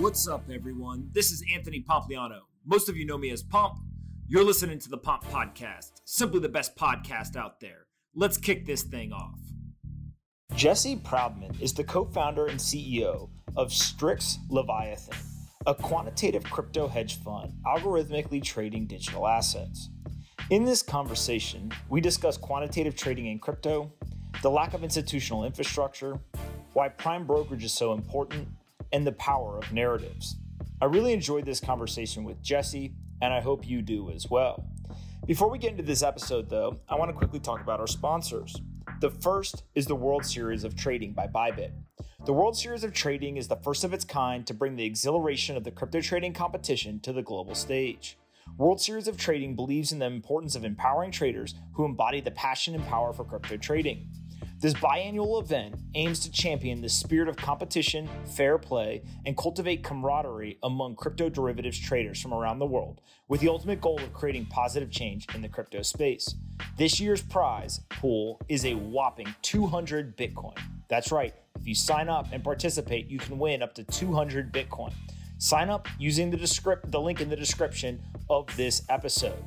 What's up, everyone? This is Anthony Pompliano. Most of you know me as Pomp. You're listening to the Pomp Podcast, simply the best podcast out there. Let's kick this thing off. Jesse Proudman is the co founder and CEO of Strix Leviathan, a quantitative crypto hedge fund algorithmically trading digital assets. In this conversation, we discuss quantitative trading in crypto, the lack of institutional infrastructure, why prime brokerage is so important, and the power of narratives. I really enjoyed this conversation with Jesse, and I hope you do as well. Before we get into this episode, though, I want to quickly talk about our sponsors. The first is the World Series of Trading by Bybit. The World Series of Trading is the first of its kind to bring the exhilaration of the crypto trading competition to the global stage. World Series of Trading believes in the importance of empowering traders who embody the passion and power for crypto trading. This biannual event aims to champion the spirit of competition, fair play, and cultivate camaraderie among crypto derivatives traders from around the world, with the ultimate goal of creating positive change in the crypto space. This year's prize pool is a whopping 200 Bitcoin. That's right, if you sign up and participate, you can win up to 200 Bitcoin. Sign up using the, descript- the link in the description of this episode.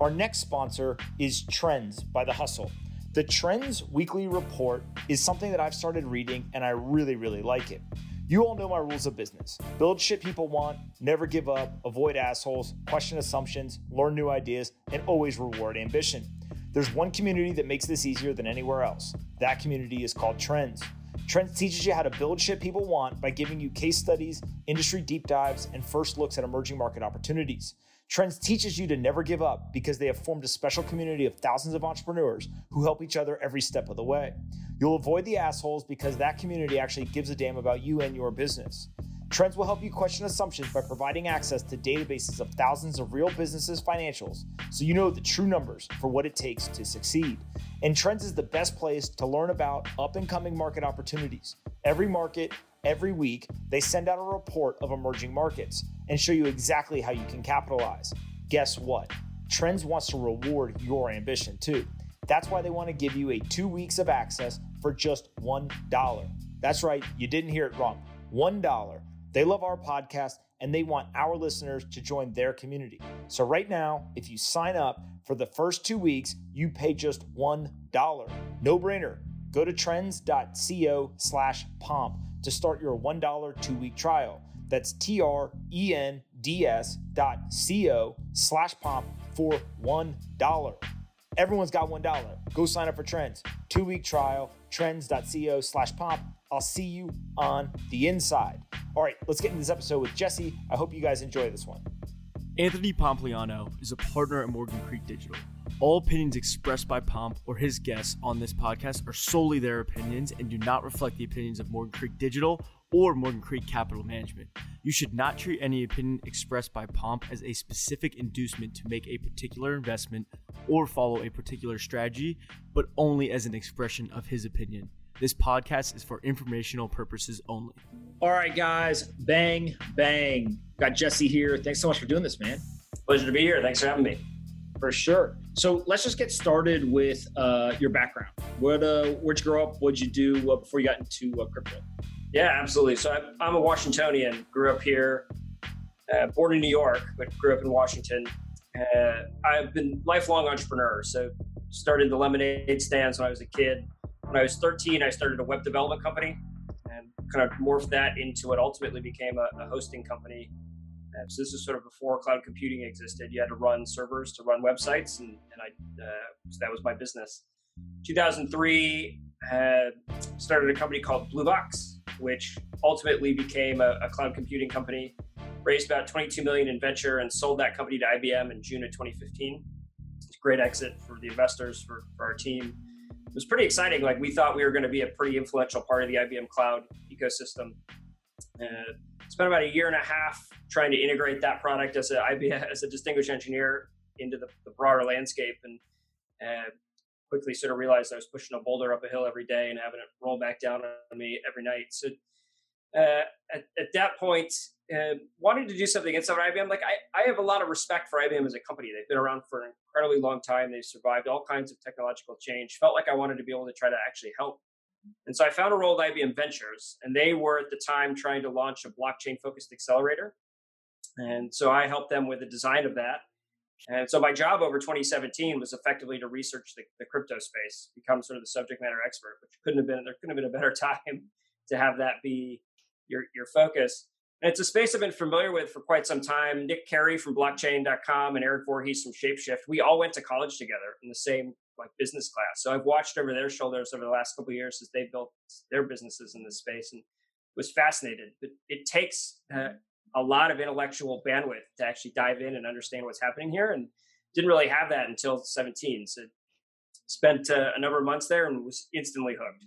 Our next sponsor is Trends by The Hustle. The Trends Weekly Report is something that I've started reading and I really, really like it. You all know my rules of business build shit people want, never give up, avoid assholes, question assumptions, learn new ideas, and always reward ambition. There's one community that makes this easier than anywhere else. That community is called Trends. Trends teaches you how to build shit people want by giving you case studies, industry deep dives, and first looks at emerging market opportunities. Trends teaches you to never give up because they have formed a special community of thousands of entrepreneurs who help each other every step of the way. You'll avoid the assholes because that community actually gives a damn about you and your business. Trends will help you question assumptions by providing access to databases of thousands of real businesses' financials so you know the true numbers for what it takes to succeed. And Trends is the best place to learn about up and coming market opportunities. Every market, every week, they send out a report of emerging markets and show you exactly how you can capitalize. Guess what? Trends wants to reward your ambition too. That's why they want to give you a two weeks of access for just $1. That's right, you didn't hear it wrong. $1. They love our podcast and they want our listeners to join their community. So, right now, if you sign up for the first two weeks, you pay just $1. No brainer. Go to trends.co slash pomp to start your $1 two week trial. That's T R E N D S dot C O slash pomp for $1. Everyone's got $1. Go sign up for Trends. Two week trial, trends.co slash pomp. I'll see you on the inside. All right, let's get into this episode with Jesse. I hope you guys enjoy this one. Anthony Pompliano is a partner at Morgan Creek Digital. All opinions expressed by Pomp or his guests on this podcast are solely their opinions and do not reflect the opinions of Morgan Creek Digital or Morgan Creek Capital Management. You should not treat any opinion expressed by Pomp as a specific inducement to make a particular investment or follow a particular strategy, but only as an expression of his opinion. This podcast is for informational purposes only. All right, guys, bang, bang. Got Jesse here. Thanks so much for doing this, man. Pleasure to be here. Thanks for having me. For sure. So let's just get started with uh, your background. Uh, where'd you grow up? What'd you do uh, before you got into uh, crypto? Yeah, absolutely. So I'm a Washingtonian. Grew up here, uh, born in New York, but grew up in Washington. Uh, I've been lifelong entrepreneur. So started the lemonade stands when I was a kid. When I was 13, I started a web development company and kind of morphed that into what ultimately became a, a hosting company so this is sort of before cloud computing existed. You had to run servers to run websites, and, and I uh, so that was my business. 2003, uh, started a company called Bluebox, which ultimately became a, a, cloud computing company. Raised about 22 million in venture and sold that company to IBM in June of 2015. It's a great exit for the investors for, for our team. It was pretty exciting. Like we thought we were going to be a pretty influential part of the IBM cloud ecosystem. Uh, spent about a year and a half trying to integrate that product as a IBM as a distinguished engineer into the, the broader landscape, and uh, quickly sort of realized I was pushing a boulder up a hill every day and having it roll back down on me every night. So uh, at, at, that point, uh, wanting to do something inside IBM, like I, I have a lot of respect for IBM as a company. They've been around for an incredibly long time. They've survived all kinds of technological change. Felt like I wanted to be able to try to actually help And so I found a role at IBM Ventures, and they were at the time trying to launch a blockchain focused accelerator. And so I helped them with the design of that. And so my job over 2017 was effectively to research the, the crypto space, become sort of the subject matter expert, which couldn't have been there couldn't have been a better time to have that be your your focus. And it's a space I've been familiar with for quite some time. Nic Cary from blockchain.com and Erik Voorhees from Shapeshift, we all went to college together in the same like business class. So I've watched over their shoulders over the last couple of years as they built their businesses in this space and was fascinated. But it takes uh, a lot of intellectual bandwidth to actually dive in and understand what's happening here, and didn't really have that until 17. So spent uh, a number of months there and was instantly hooked.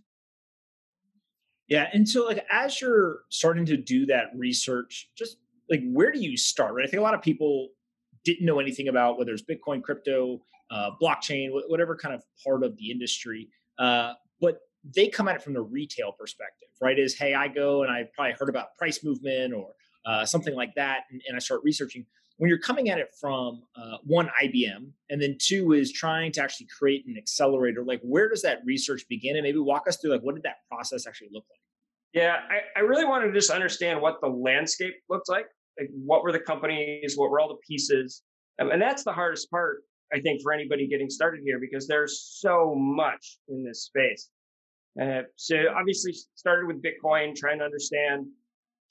Yeah, and so like as you're starting to do that research, just like where do you start? Right, I think a lot of people didn't know anything about whether it's Bitcoin, crypto, uh, blockchain, whatever kind of part of the industry. Uh, but they come at it from the retail perspective, right? Is hey, I go and I probably heard about price movement or uh, something like that, and, and, I start researching. When you're coming at it from uh, one IBM, and then two is trying to actually create an accelerator, like where does that research begin? And maybe walk us through like what did that process actually look like? Yeah, I, I really wanted to just understand what the landscape looked like. Like what were the companies, what were all the pieces, um, and that's the hardest part I think for anybody getting started here because there's so much in this space. Uh, so obviously started with Bitcoin, trying to understand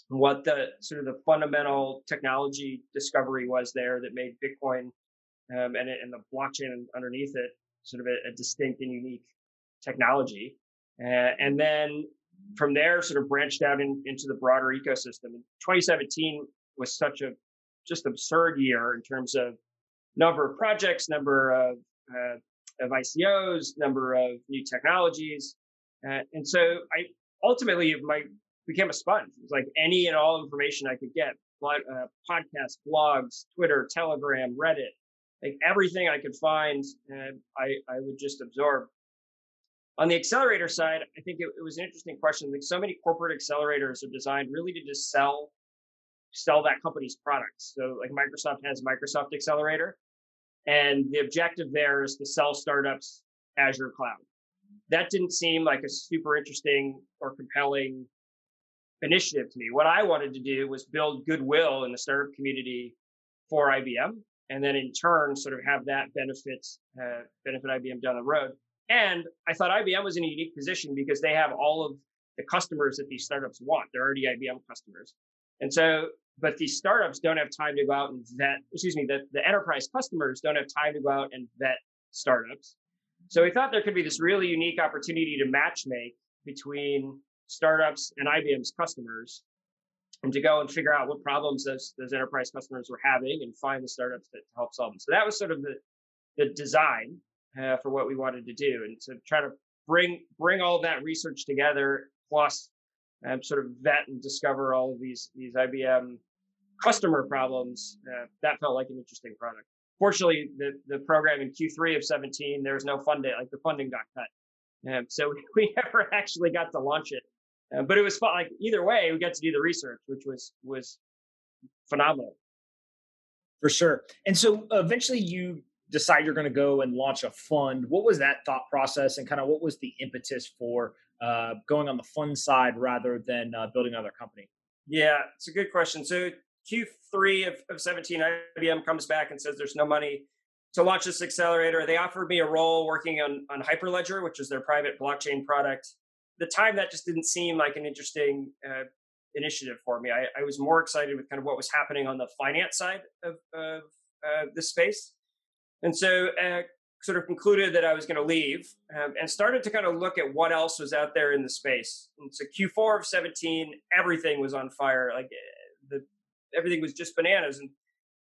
what the sort of the fundamental technology discovery was there that made Bitcoin um, and, and the blockchain underneath it sort of a, a distinct and unique technology. Uh, and then from there, sort of branched out in, into the broader ecosystem. 2017 was such a just absurd year in terms of number of projects, number of uh, of ICOs, number of new technologies, uh, and so I ultimately my became a sponge. It was like any and all information I could get: uh, podcasts, blogs, Twitter, Telegram, Reddit, like everything I could find, and I I would just absorb. On the accelerator side, I think it, it was an interesting question. Like so many corporate accelerators are designed really to just sell sell that company's products. So like Microsoft has Microsoft Accelerator, and the objective there is to sell startups Azure Cloud. That didn't seem like a super interesting or compelling initiative to me. What I wanted to do was build goodwill in the startup community for IBM, and then in turn, sort of have that benefit uh, benefit IBM down the road. And I thought IBM was in a unique position because they have all of the customers that these startups want. They're already IBM customers. And so but these startups don't have time to go out and vet, excuse me, the, the enterprise customers don't have time to go out and vet startups. So we thought there could be this really unique opportunity to match make between startups and IBM's customers and to go and figure out what problems those, those enterprise customers were having and find the startups that help solve them. So that was sort of the, the design uh, for what we wanted to do and to try to bring, bring all that research together plus um, sort of vet and discover all of these, these IBM customer problems, uh, that felt like an interesting product. Fortunately, the, the program in Q3 of 17, there was no funding, like the funding got cut. Um, so we never actually got to launch it. Uh, but it was fun. Like either way, we got to do the research, which was, was phenomenal. For sure. And so eventually you decide you're going to go and launch a fund. What was that thought process and kind of what was the impetus for uh, going on the fund side rather than uh, building another company? Yeah, it's a good question. So Q3 of, of 17, IBM comes back and says there's no money to launch this accelerator. They offered me a role working on, on Hyperledger, which is their private blockchain product. The time that just didn't seem like an interesting uh, initiative for me. I, I, was more excited with kind of what was happening on the finance side of, of uh, this space. And so uh, sort of concluded that I was going to leave um, and started to kind of look at what else was out there in the space. And so Q4 of 17, everything was on fire. Like the everything was just bananas. And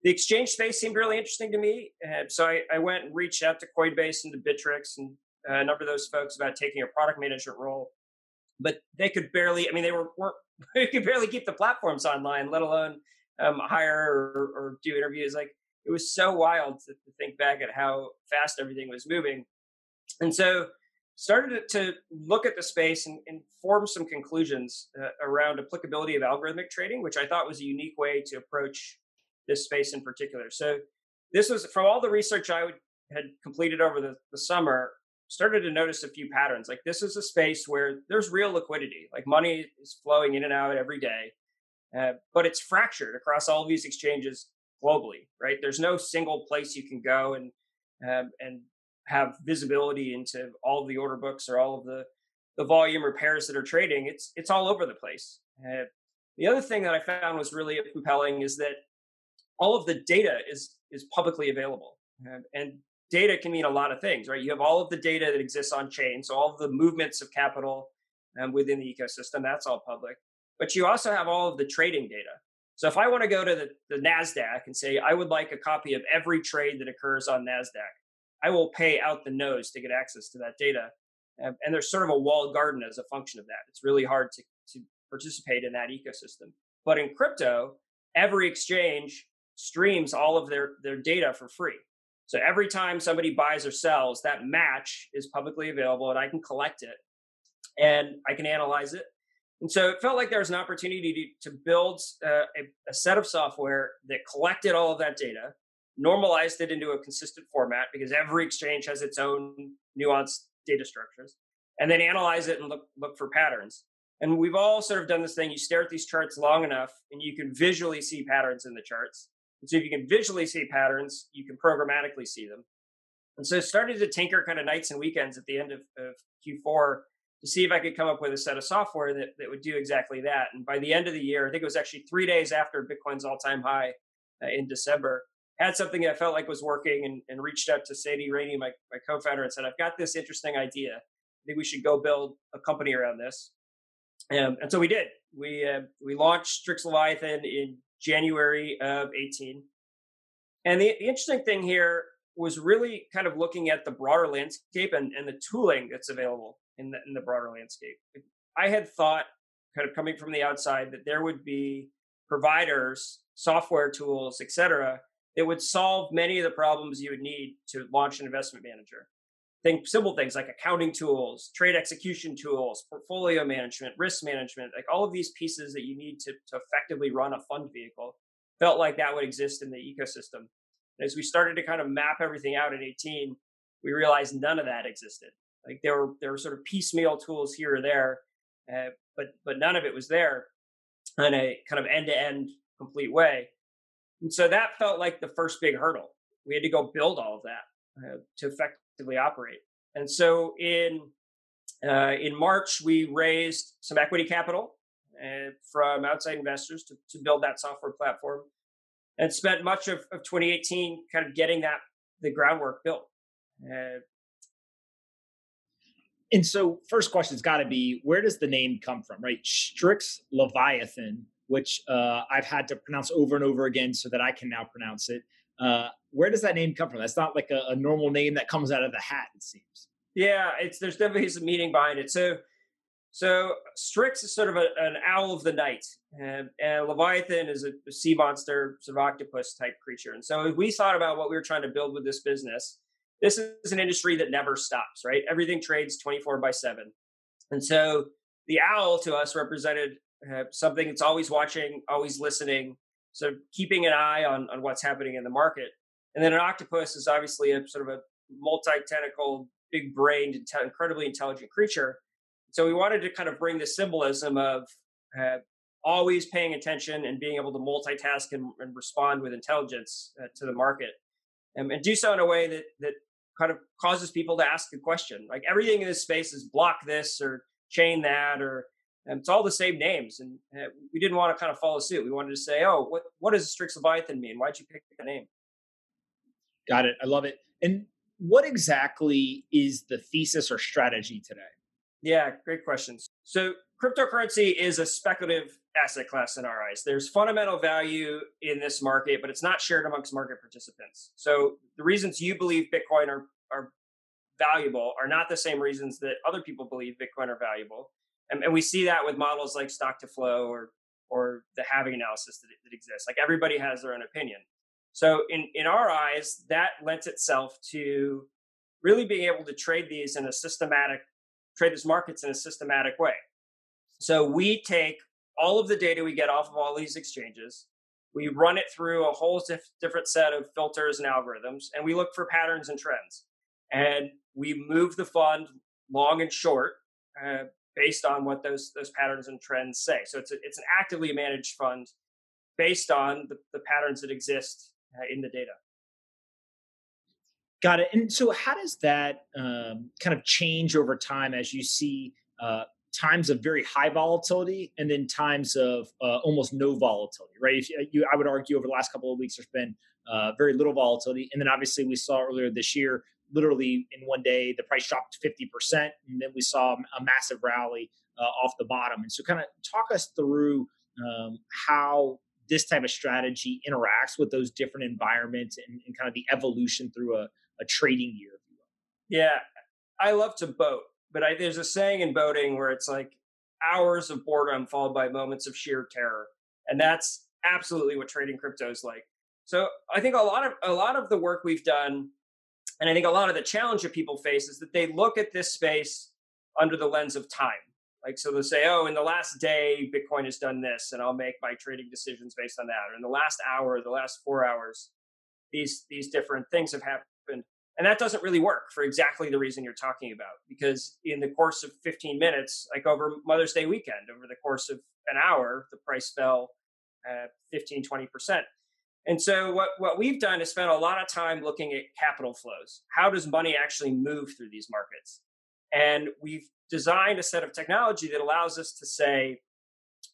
the exchange space seemed really interesting to me. And so I, I went and reached out to Coinbase and to Bittrex and uh, a number of those folks about taking a product management role. But they could barely, I mean, they were, weren't, they could barely keep the platforms online, let alone um, hire or, or do interviews. Like it was so wild to, to think back at how fast everything was moving. And so started to look at the space and, and form some conclusions uh, around applicability of algorithmic trading, which I thought was a unique way to approach this space in particular. So this was from all the research I would, had completed over the, the summer. Started to notice a few patterns. Like this is a space where there's real liquidity, like money is flowing in and out every day, uh, but it's fractured across all these exchanges globally, right? There's no single place you can go and um, and have visibility into all of the order books or all of the the volume or pairs that are trading. It's it's all over the place. Uh, the other thing that I found was really compelling is that all of the data is is publicly available, and, and data can mean a lot of things, right? You have all of the data that exists on chain, so all of the movements of capital um, within the ecosystem, that's all public. But you also have all of the trading data. So if I want to go to the, the NASDAQ and say, I would like a copy of every trade that occurs on NASDAQ, I will pay out the nose to get access to that data. Um, and there's sort of a walled garden as a function of that. It's really hard to, to participate in that ecosystem. But in crypto, every exchange streams all of their, their data for free. So every time somebody buys or sells, that match is publicly available and I can collect it and I can analyze it. And so it felt like there was an opportunity to, to build uh, a, a set of software that collected all of that data, normalized it into a consistent format because every exchange has its own nuanced data structures, and then analyze it and look, look for patterns. And we've all sort of done this thing. You stare at these charts long enough and you can visually see patterns in the charts. And so if you can visually see patterns, you can programmatically see them. And so I started to tinker kind of nights and weekends at the end of, of Q4 to see if I could come up with a set of software that, that would do exactly that. And by the end of the year, I think it was actually three days after Bitcoin's all time high uh, in December, had something that I felt like was working and, and reached out to Sadie Rainey, my, my co founder, and said, I've got this interesting idea. I think we should go build a company around this. Um, and so we did. We uh, we launched Strix Leviathan in January of 18. And the, the, interesting thing here was really kind of looking at the broader landscape and, and the tooling that's available in the, in the broader landscape. I had thought, kind of coming from the outside, that there would be providers, software tools, et cetera, that would solve many of the problems you would need to launch an investment manager think simple things like accounting tools, trade execution tools, portfolio management, risk management, like all of these pieces that you need to, to effectively run a fund vehicle felt like that would exist in the ecosystem. And as we started to kind of map everything out at 18, we realized none of that existed. Like there were there were sort of piecemeal tools here or there, uh, but but none of it was there in a kind of end to end complete way. And so that felt like the first big hurdle. We had to go build all of that uh, to effect operate. And so in uh, in March, we raised some equity capital uh, from outside investors to, to build that software platform, and spent much of, of 2018 kind of getting that the groundwork built. Uh, and so, first question's got to be where does the name come from, right? Strix Leviathan, which uh, I've had to pronounce over and over again so that I can now pronounce it. Uh, where does that name come from? That's not like a, a, normal name that comes out of the hat. It seems. Yeah, it's there's definitely some meaning behind it. So, so Strix is sort of a, an owl of the night, and, and Leviathan is a, a, sea monster, sort of octopus type creature. And so we thought about what we were trying to build with this business. This is an industry that never stops, right? Everything trades 24 by seven, and so the owl to us represented uh, something that's always watching, always listening, so keeping an eye on, on what's happening in the market. And then an octopus is obviously a sort of a multi-tentacled, big-brained, incredibly intelligent creature. So we wanted to kind of bring the symbolism of uh, always paying attention and being able to multitask and, and respond with intelligence uh, to the market, um, and do so in a way that that kind of causes people to ask a question. Like everything in this space is block this or chain that or and it's all the same names. And uh, we didn't want to kind of follow suit. We wanted to say, oh, what, what does Strix Leviathan mean? Why'd you pick the name? Got it. I love it. And what exactly is the thesis or strategy today? Yeah, great questions. So cryptocurrency is a speculative asset class in our eyes. There's fundamental value in this market, but it's not shared amongst market participants. So the reasons you believe Bitcoin are, are valuable are not the same reasons that other people believe Bitcoin are valuable and, and we see that with models like stock to flow or or the halving analysis that, that exists. Like everybody has their own opinion. So in in our eyes, that lends itself to really being able to trade these in a systematic trade these markets in a systematic way. So we take all of the data we get off of all these exchanges, we run it through a whole diff- different set of filters and algorithms, and we look for patterns and trends. and we move the fund long and short uh, based on what those those patterns and trends say. So it's a, it's an actively managed fund based on the, the patterns that exist uh, in the data. Got it. And so, how does that um, kind of change over time as you see uh, times of very high volatility and then times of uh, almost no volatility, right? If you, I would argue over the last couple of weeks, there's been uh, very little volatility, and then obviously we saw earlier this year, literally in one day, the price dropped 50%, and then we saw a massive rally uh, off the bottom. And so, kind of talk us through um, how this type of strategy interacts with those different environments and, and kind of the evolution through a, a trading year. Yeah, I love to boat, but I, there's a saying in boating where it's like hours of boredom followed by moments of sheer terror, and that's absolutely what trading crypto is like. So I think a lot of a lot of the work we've done, and I think a lot of the challenge that people face is that they look at this space under the lens of time. Like, so they'll say, oh, in the last day, Bitcoin has done this, and I'll make my trading decisions based on that. Or in the last hour, the last four hours, these these different things have happened and that doesn't really work for exactly the reason you're talking about. Because in the course of 15 minutes, like over Mother's Day weekend, over the course of an hour, the price fell uh, 15, 20%. And so what, what we've done is spent a lot of time looking at capital flows. How does money actually move through these markets? And we've designed a set of technology that allows us to say,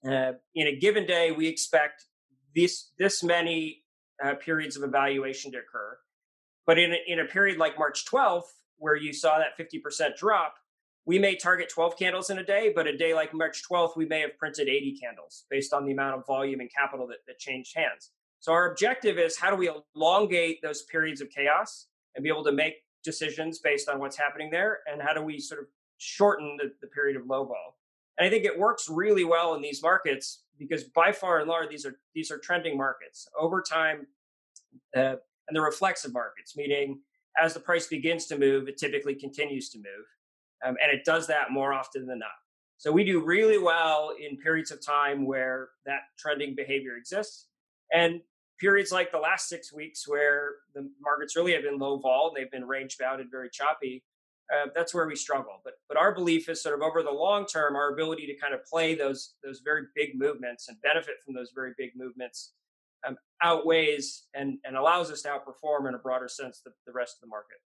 uh, in a given day, we expect this, this many uh, periods of evaluation to occur but in a, in a period like March 12th, where you saw that 50% drop, we may target 12 candles in a day, but a day like March 12th, we may have printed 80 candles based on the amount of volume and capital that, that changed hands. So our objective is how do we elongate those periods of chaos and be able to make decisions based on what's happening there? And how do we sort of shorten the, the period of low vol? And I think it works really well in these markets because by far and large, these are these are trending markets. Over time, uh, and the reflexive markets, meaning as the price begins to move, it typically continues to move. Um, and it does that more often than not. So we do really well in periods of time where that trending behavior exists. And periods like the last six weeks where the markets really have been low vol, they've been range bound and very choppy. Uh, that's where we struggle. But but our belief is sort of over the long term, our ability to kind of play those those very big movements and benefit from those very big movements um, outweighs and, and allows us to outperform in a broader sense the, the rest of the market.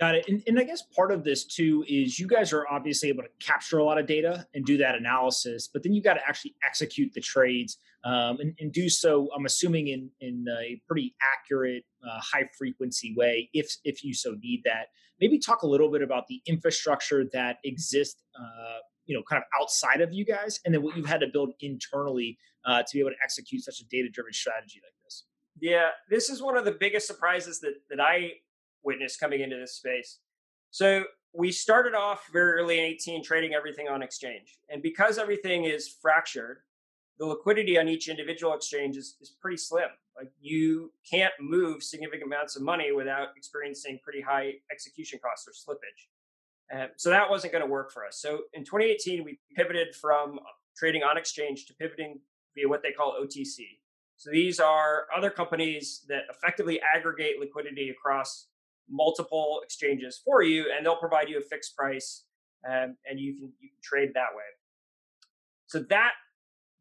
Got it. And, and, I guess part of this too is you guys are obviously able to capture a lot of data and do that analysis, but then you've got to actually execute the trades um, and, and, do so. I'm assuming in in a pretty accurate, uh, high frequency way, if if you so need that. Maybe talk a little bit about the infrastructure that exists, uh, you know, kind of outside of you guys, and then what you've had to build internally uh, to be able to execute such a data driven strategy like this. Yeah, this is one of the biggest surprises that that I witnessed coming into this space. So we started off very early in 18 trading everything on exchange. And because everything is fractured, the liquidity on each individual exchange is, is pretty slim. Like you can't move significant amounts of money without experiencing pretty high execution costs or slippage. Uh, so that wasn't going to work for us. So in 2018, we pivoted from trading on exchange to pivoting via what they call OTC. So these are other companies that effectively aggregate liquidity across multiple exchanges for you, and they'll provide you a fixed price, um, and you can you can trade that way. So that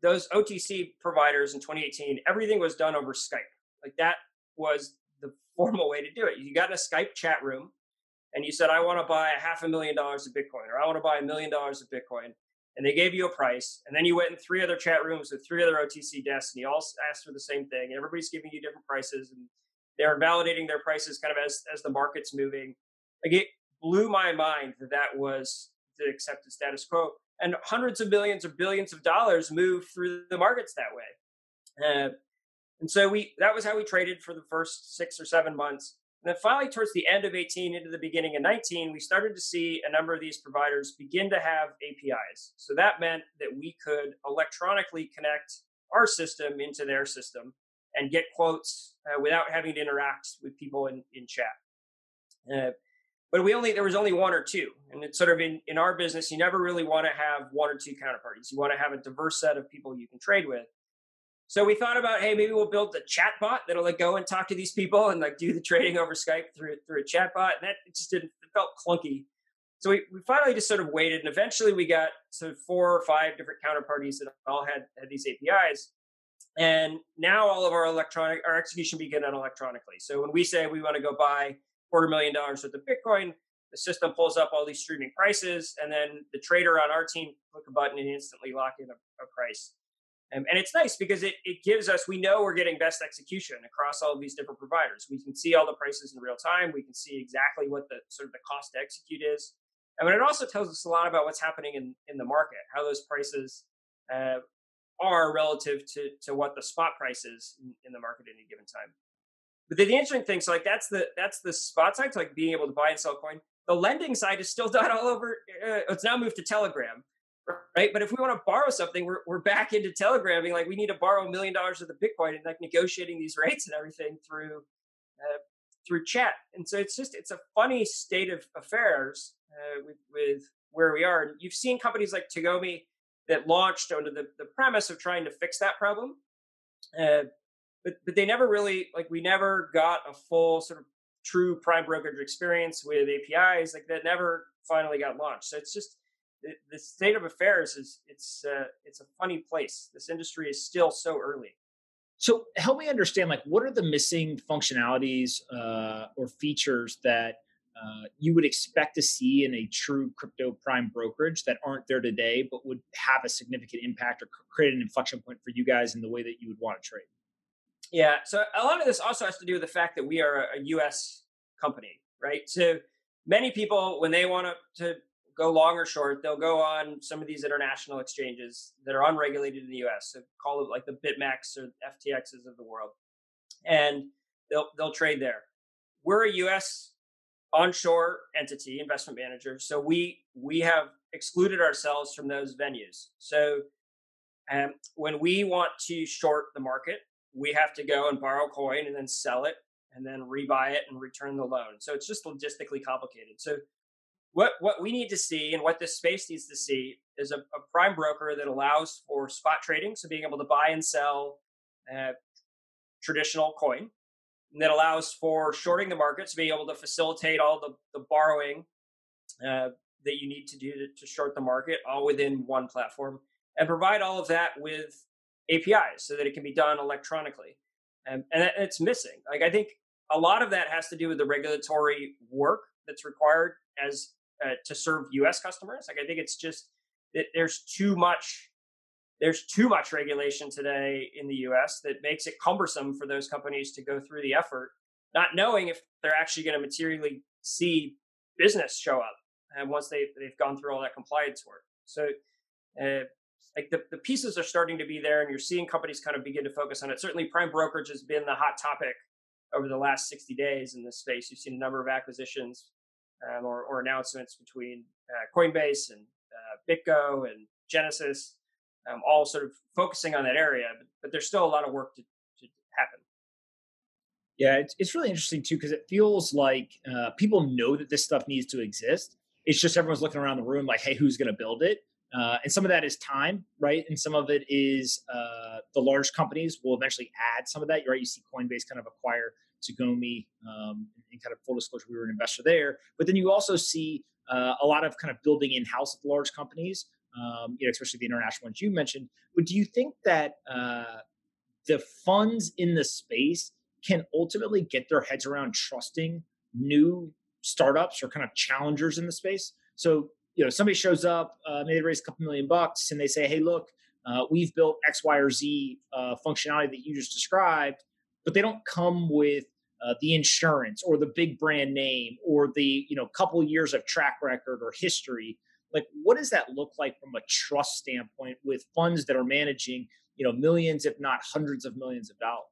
those OTC providers in 2018, everything was done over Skype. Like that was the formal way to do it. You got in a Skype chat room, and you said, "I want to buy a half a million dollars of Bitcoin," or "I want to buy a million dollars of Bitcoin." and they gave you a price and then you went in three other chat rooms with three other otc desks and you all asked for the same thing and everybody's giving you different prices and they're validating their prices kind of as as the market's moving. Like it blew my mind that that was the accepted status quo and hundreds of millions or billions of dollars move through the markets that way. Uh, and so we that was how we traded for the first six or seven months. And then finally, towards the end of 18 into the beginning of 19, we started to see a number of these providers begin to have APIs. So that meant that we could electronically connect our system into their system and get quotes uh, without having to interact with people in, in chat. Uh, but we only there was only one or two, and it's sort of in in our business. You never really want to have one or two counterparties. You want to have a diverse set of people you can trade with. So we thought about, hey, maybe we'll build a chat bot that'll like go and talk to these people and like do the trading over Skype through through a chat bot. And that it just didn't it felt clunky. So we, we finally just sort of waited and eventually we got to four or five different counterparties that all had had these APIs. And now all of our electronic our execution began electronically. So when we say we want to go buy quarter million dollars worth of Bitcoin, the system pulls up all these streaming prices, and then the trader on our team click a button and instantly lock in a, a price. Um, and it's nice because it, it gives us, we know we're getting best execution across all of these different providers. We can see all the prices in real time. We can see exactly what the sort of the cost to execute is. And it also tells us a lot about what's happening in, in the market, how those prices uh, are relative to, to what the spot price is in, in the market at any given time. But the, the interesting thing, so like that's the that's the spot side, so like being able to buy and sell coin. The lending side is still done all over. Uh, it's now moved to Telegram, right? But if we want to borrow something, we're, we're back into Telegram being like, we need to borrow a million dollars of the Bitcoin and like negotiating these rates and everything through uh, through chat. And so it's just it's a funny state of affairs uh, with, with where we are. And you've seen companies like Tagomi that launched under the, the premise of trying to fix that problem. Uh, but but they never really like we never got a full sort of true prime brokerage experience with APIs like that never finally got launched. So it's just the, the state of affairs is it's uh, it's a funny place. This industry is still so early. So help me understand, like, what are the missing functionalities uh, or features that uh, you would expect to see in a true crypto prime brokerage that aren't there today, but would have a significant impact or create an inflection point for you guys in the way that you would want to trade? Yeah. So a lot of this also has to do with the fact that we are a US company, right? So many people, when they want to, go long or short, they'll go on some of these international exchanges that are unregulated in the US. So call it like the BitMEX or FTXs of the world. And they'll they'll trade there. We're a US onshore entity, investment manager. So we we have excluded ourselves from those venues. So um, when we want to short the market, we have to go and borrow coin and then sell it and then rebuy it and return the loan. So it's just logistically complicated. So what what we need to see and what this space needs to see is a, a prime broker that allows for spot trading, so being able to buy and sell uh, traditional coin, that allows for shorting the market, so being able to facilitate all the, the borrowing uh, that you need to do to, to short the market, all within one platform, and provide all of that with APIs so that it can be done electronically. And, and it's missing. Like I think a lot of that has to do with the regulatory work that's required as uh, to serve U.S. customers. Like I think it's just that there's too much there's too much regulation today in the U.S. that makes it cumbersome for those companies to go through the effort, not knowing if they're actually going to materially see business show up and once they they've gone through all that compliance work. So. Uh, like the, the pieces are starting to be there and you're seeing companies kind of begin to focus on it certainly prime brokerage has been the hot topic over the last 60 days in this space you've seen a number of acquisitions um, or, or, announcements between uh, Coinbase and uh, BitGo and Genesis, um, all sort of focusing on that area. But, but, there's still a lot of work to, to happen. Yeah, it's, it's really interesting too because it feels like uh, people know that this stuff needs to exist. It's just everyone's looking around the room like, hey, who's going to build it? Uh, and some of that is time, right? And some of it is uh, the large companies will eventually add some of that. Right? You see Coinbase kind of acquire Tagomi, um, and kind of full disclosure, we were an investor there. But then you also see uh, a lot of kind of building in house at large companies, um, you know, especially the international ones you mentioned. But do you think that uh, the funds in the space can ultimately get their heads around trusting new startups or kind of challengers in the space? So, you know, somebody shows up, uh, maybe they raise a couple million bucks, and they say, "Hey, look, uh, we've built X, Y, or Z uh, functionality that you just described." but they don't come with uh, the insurance or the big brand name or the you know couple years of track record or history like what does that look like from a trust standpoint with funds that are managing you know millions if not hundreds of millions of dollars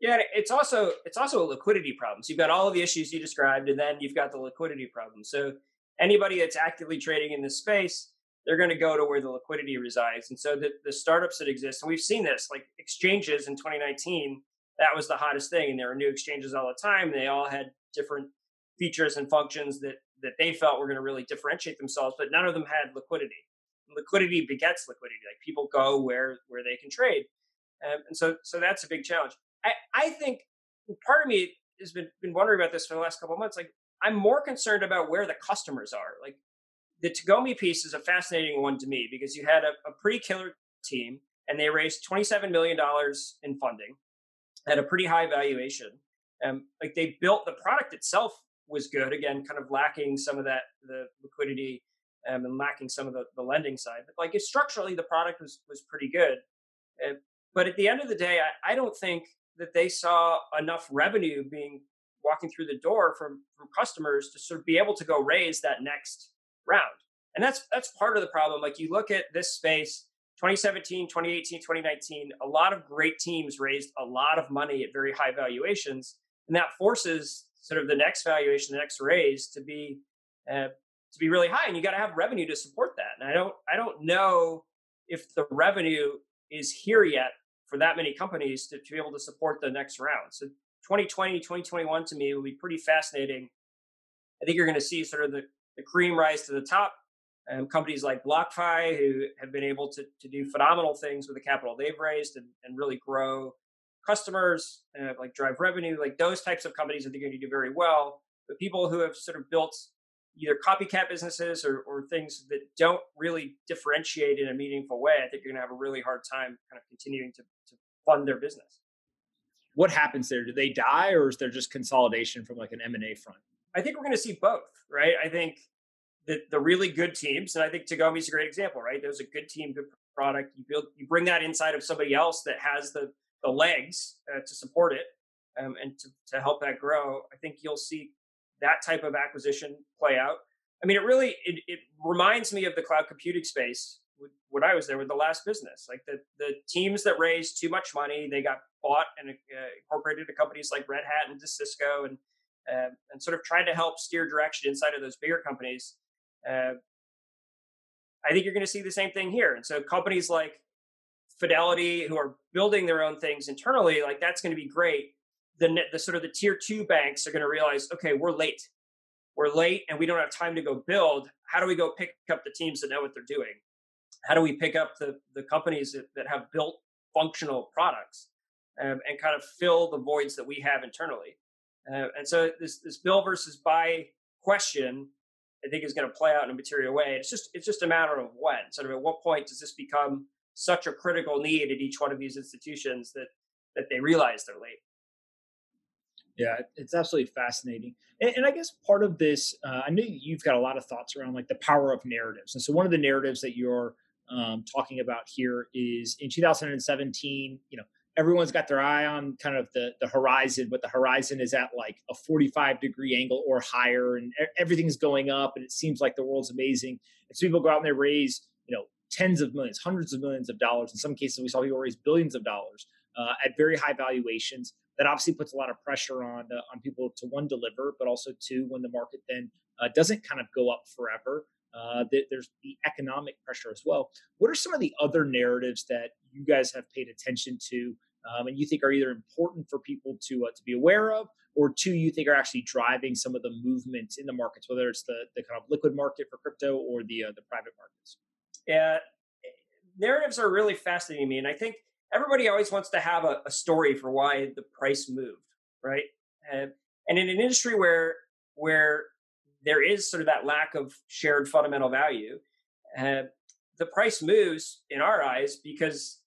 yeah it's also it's also a liquidity problem so you've got all of the issues you described and then you've got the liquidity problem so anybody that's actively trading in this space they're going to go to where the liquidity resides and so the, the startups that exist and we've seen this like exchanges in 2019 that was the hottest thing. And there were new exchanges all the time. They all had different features and functions that that they felt were going to really differentiate themselves, but none of them had liquidity. Liquidity begets liquidity. Like people go where where they can trade. Um, and so, so that's a big challenge. I, I think part of me has been, been wondering about this for the last couple of months. Like, I'm more concerned about where the customers are. Like, the Tagomi piece is a fascinating one to me because you had a, a pretty killer team and they raised $27 million in funding at a pretty high valuation. Um, like they built the product itself was good again, kind of lacking some of that the liquidity um, and lacking some of the, the lending side. But like structurally, the product was was pretty good. Uh, but at the end of the day, I, I don't think that they saw enough revenue being walking through the door from from customers to sort of be able to go raise that next round. And that's that's part of the problem. Like you look at this space, 2017, 2018, 2019, a lot of great teams raised a lot of money at very high valuations, and that forces sort of the next valuation, the next raise to be uh, to be really high, and you got to have revenue to support that. And I don't I don't know if the revenue is here yet for that many companies to, to be able to support the next round. So 2020, 2021 to me will be pretty fascinating. I think you're going to see sort of the, the cream rise to the top. Um, companies like BlockFi, who have been able to, to do phenomenal things with the capital they've raised and, and really grow customers, uh, like drive revenue, like those types of companies, I think are going to do very well. But people who have sort of built either copycat businesses or, or things that don't really differentiate in a meaningful way, I think you're going to have a really hard time kind of continuing to, to fund their business. What happens there? Do they die, or is there just consolidation from like an M and A front? I think we're going to see both, right? I think that the really good teams, and I think Tagomi is a great example, right? There's a good team, good product. You build, you bring that inside of somebody else that has the the legs uh, to support it um, and to, to help that grow. I think you'll see that type of acquisition play out. I mean, it really it, it reminds me of the cloud computing space when I was there with the last business. Like the the teams that raised too much money, they got bought and uh, incorporated to companies like Red Hat and Cisco, and uh, and sort of tried to help steer direction inside of those bigger companies. Uh, I think you're going to see the same thing here. And so companies like Fidelity, who are building their own things internally, like that's going to be great the, the sort of the tier two banks are going to realize, okay, we're late. We're late and we don't have time to go build. How do we go pick up the teams that know what they're doing? How do we pick up the, the companies that, that have built functional products um, and kind of fill the voids that we have internally? Uh, and so this, this build versus buy question, I think is going to play out in a material way. It's just, it's just a matter of when, sort of at what point does this become such a critical need at each one of these institutions that, that they realize they're late? Yeah, it's absolutely fascinating. And, and I guess part of this, uh, I know you've got a lot of thoughts around like the power of narratives. And so one of the narratives that you're um, talking about here is in 2017, you know, everyone's got their eye on kind of the, the horizon, but the horizon is at like a 45 degree angle or higher and everything's going up and it seems like the world's amazing. And so people go out and they raise, you know, tens of millions, hundreds of millions of dollars. In some cases, we saw people raise billions of dollars uh, at very high valuations that obviously puts a lot of pressure on uh, on people to one deliver, but also two when the market then uh, doesn't kind of go up forever. Uh, there's the economic pressure as well. What are some of the other narratives that you guys have paid attention to, um, and you think are either important for people to uh, to be aware of, or two you think are actually driving some of the movement in the markets, whether it's the the kind of liquid market for crypto or the uh, the private markets? Yeah, narratives are really fascinating me, and I think everybody always wants to have a, a story for why the price moved, right? And, and in an industry where where there is sort of that lack of shared fundamental value, uh, the price moves in our eyes because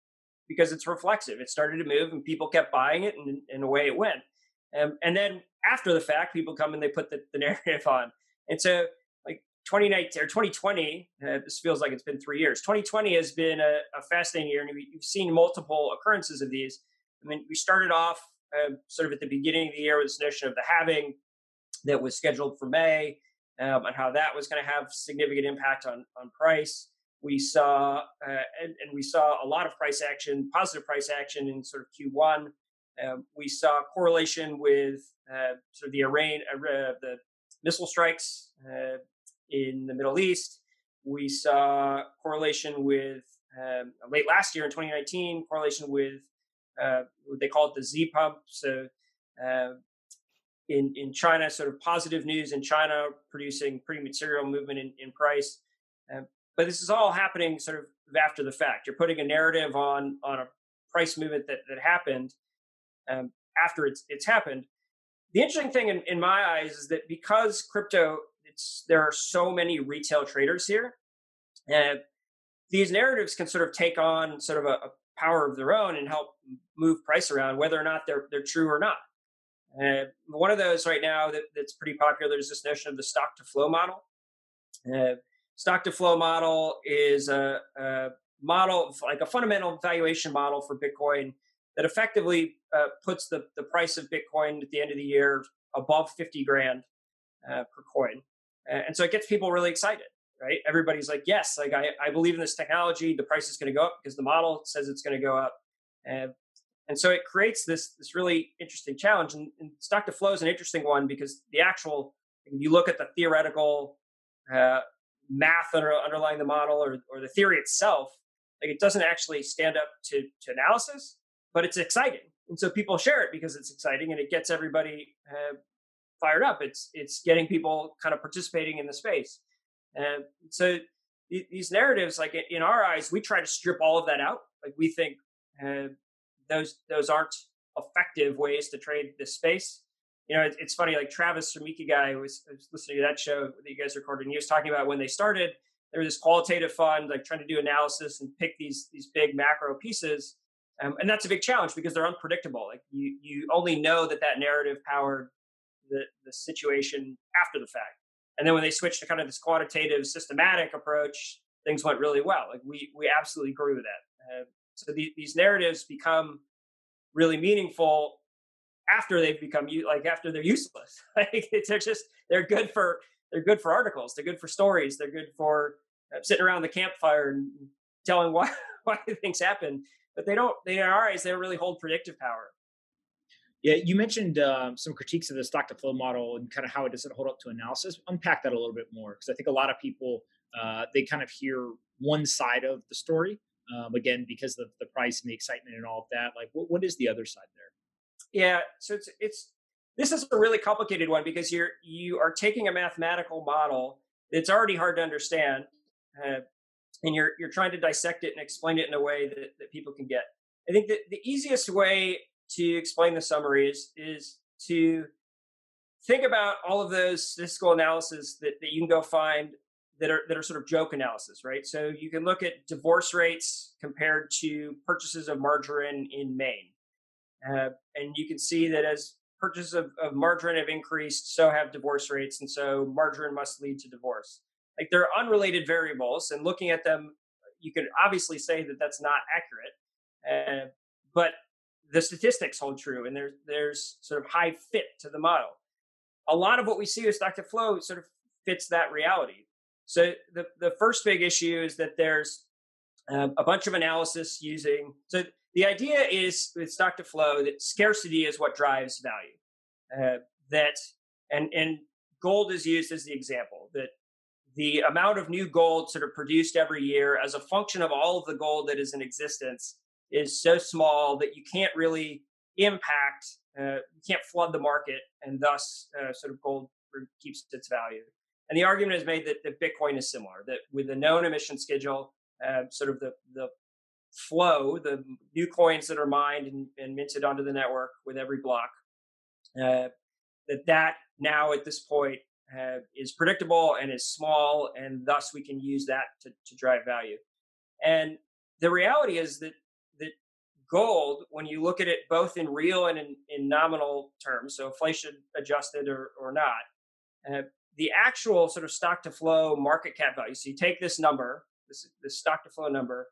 because it's reflexive. It started to move, and people kept buying it, and, and away it went. Um, and then after the fact, people come and they put the, the narrative on. And so 2019 or 2020, uh, this feels like it's been three years. 2020 has been a, a fascinating year, and we, have seen multiple occurrences of these. I mean, we started off uh, sort of at the beginning of the year with this notion of the halving that was scheduled for May, um, and how that was going to have significant impact on on price. We saw uh, and, and, we saw a lot of price action, positive price action in sort of Q1. Um, we saw correlation with uh, sort of the Iran, uh, the missile strikes uh, in the Middle East. We saw correlation with um, late last year in 2019, correlation with uh, they call it the Z pump. So uh, in in China, sort of positive news in China, producing pretty material movement in, in price. Uh, but this is all happening sort of after the fact. You're putting a narrative on on a price movement that that happened um, after it's it's happened. The interesting thing in, in my eyes is that because crypto, it's there are so many retail traders here, and these narratives can sort of take on sort of a, a power of their own and help move price around, whether or not they're they're true or not. And one of those right now that, that's pretty popular is this notion of the stock to flow model. Uh, stock to flow model is a, a, model, like a fundamental valuation model for Bitcoin that effectively uh, puts the, the price of Bitcoin at the end of the year above 50 grand uh, per coin. And so it gets people really excited, right? Everybody's like, yes, like I, I believe in this technology. The price is going to go up because the model says it's going to go up. And and so it creates this this really interesting challenge. And, and stock to flow is an interesting one because the actual, if you look at the theoretical uh, math under, underlying the model or, or the theory itself, like it doesn't actually stand up to, to analysis, but it's exciting. And so people share it because it's exciting and it gets everybody uh, fired up. It's it's getting people kind of participating in the space. And so these narratives, like in our eyes, we try to strip all of that out. Like we think uh, those those aren't effective ways to trade this space. You know, it, it's funny. Like Travis from Ikigai was, was listening to that show that you guys recorded, and he was talking about when they started. There was this qualitative fund, like trying to do analysis and pick these these big macro pieces, um, and that's a big challenge because they're unpredictable. Like you you only know that that narrative powered the the situation after the fact, and then when they switched to kind of this quantitative, systematic approach, things went really well. Like we we absolutely agree with that. Uh, so the, these narratives become really meaningful after they've become like after they're useless. like they're just they're good for they're good for articles. They're good for stories. They're good for uh, sitting around the campfire and telling why why things happen. But they don't. They our eyes they don't really hold predictive power. Yeah, you mentioned um, some critiques of the stock to flow model and kind of how it doesn't hold up to analysis. Unpack that a little bit more because I think a lot of people uh, they kind of hear one side of the story um, again because of the price and the excitement and all of that like what, what is the other side there yeah so it's it's this is a really complicated one because you're you are taking a mathematical model it's already hard to understand uh, and you're you're trying to dissect it and explain it in a way that, that people can get i think that the easiest way to explain the summary is is to think about all of those statistical analysis that, that you can go find that are that are sort of joke analysis, right? So you can look at divorce rates compared to purchases of margarine in Maine, uh, and you can see that as purchases of, of margarine have increased, so have divorce rates, and so margarine must lead to divorce. Like they're unrelated variables, and looking at them, you can obviously say that that's not accurate, uh, but the statistics hold true, and there's there's sort of high fit to the model. A lot of what we see with stock to flow sort of fits that reality. So the, the first big issue is that there's um, a bunch of analysis using. So the idea is with stock to flow that scarcity is what drives value. Uh, that and and gold is used as the example that the amount of new gold sort of produced every year as a function of all of the gold that is in existence is so small that you can't really impact uh, you can't flood the market and thus uh, sort of gold keeps its value and the argument is made that, that Bitcoin is similar, that with the known emission schedule, uh, sort of the, the flow, the new coins that are mined and, and minted onto the network with every block, uh, that that now at this point uh, is predictable and is small, and thus we can use that to, to drive value. And the reality is that gold, when you look at it both in real and in, in nominal terms, so inflation adjusted or, or not, uh, the actual sort of stock to flow market cap value. So you take this number, this, this stock to flow number,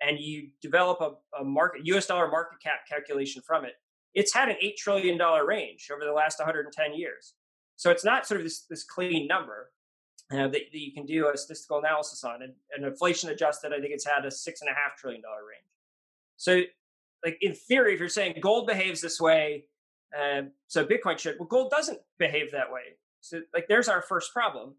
and you develop a, a market US dollar market cap calculation from it. It's had an eight trillion dollar range over the last 110 years. So it's not sort of this, this clean number uh, that, that, you can do a statistical analysis on. And, and inflation adjusted, I think it's had a six and a half trillion dollar range. So, like in theory, if you're saying gold behaves this way, uh, so Bitcoin should, well, gold doesn't behave that way. So like there's our first problem.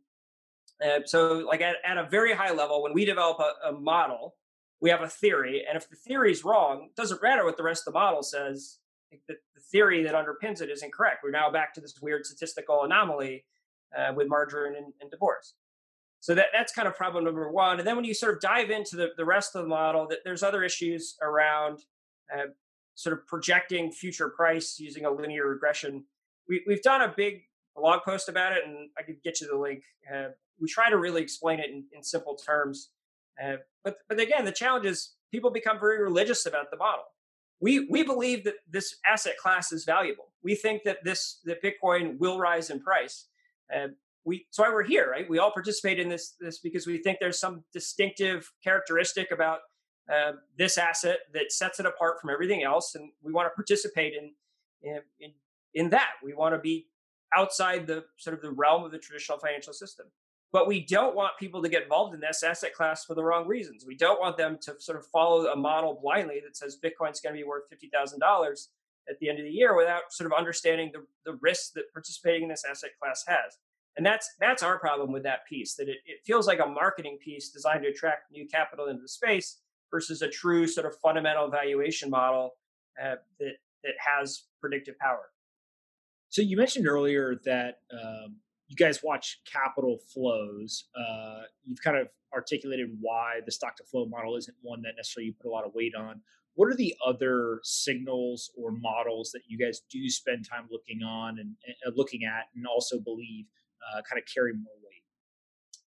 Uh, so like at, at a very high level, when we develop a, a model, we have a theory, and if the theory is wrong, doesn't matter what the rest of the model says. The, the theory that underpins it is incorrect. We're now back to this weird statistical anomaly uh, with margarine and, and divorce. So that, that's kind of problem number one. And then when you sort of dive into the, the rest of the model, that there's other issues around uh, sort of projecting future price using a linear regression. We, we've done a big blog post about it, and I could get you the link. Uh, we try to really explain it in, in simple terms. Uh, but but again, the challenge is people become very religious about the model. We we believe that this asset class is valuable. We think that this that Bitcoin will rise in price. Uh, we that's why we're here, right? We all participate in this this because we think there's some distinctive characteristic about uh, this asset that sets it apart from everything else, and we want to participate in in in, in that. We want to be outside the sort of the realm of the traditional financial system. But we don't want people to get involved in this asset class for the wrong reasons. We don't want them to sort of follow a model blindly that says Bitcoin's going to be worth fifty thousand dollars at the end of the year without sort of understanding the, the risks that participating in this asset class has. And that's that's our problem with that piece, that it, it feels like a marketing piece designed to attract new capital into the space versus a true sort of fundamental valuation model uh, that that has predictive power. So you mentioned earlier that um, you guys watch capital flows. Uh, you've kind of articulated why the stock to flow model isn't one that necessarily you put a lot of weight on. What are the other signals or models that you guys do spend time looking on and, and looking at, and also believe uh, kind of carry more weight?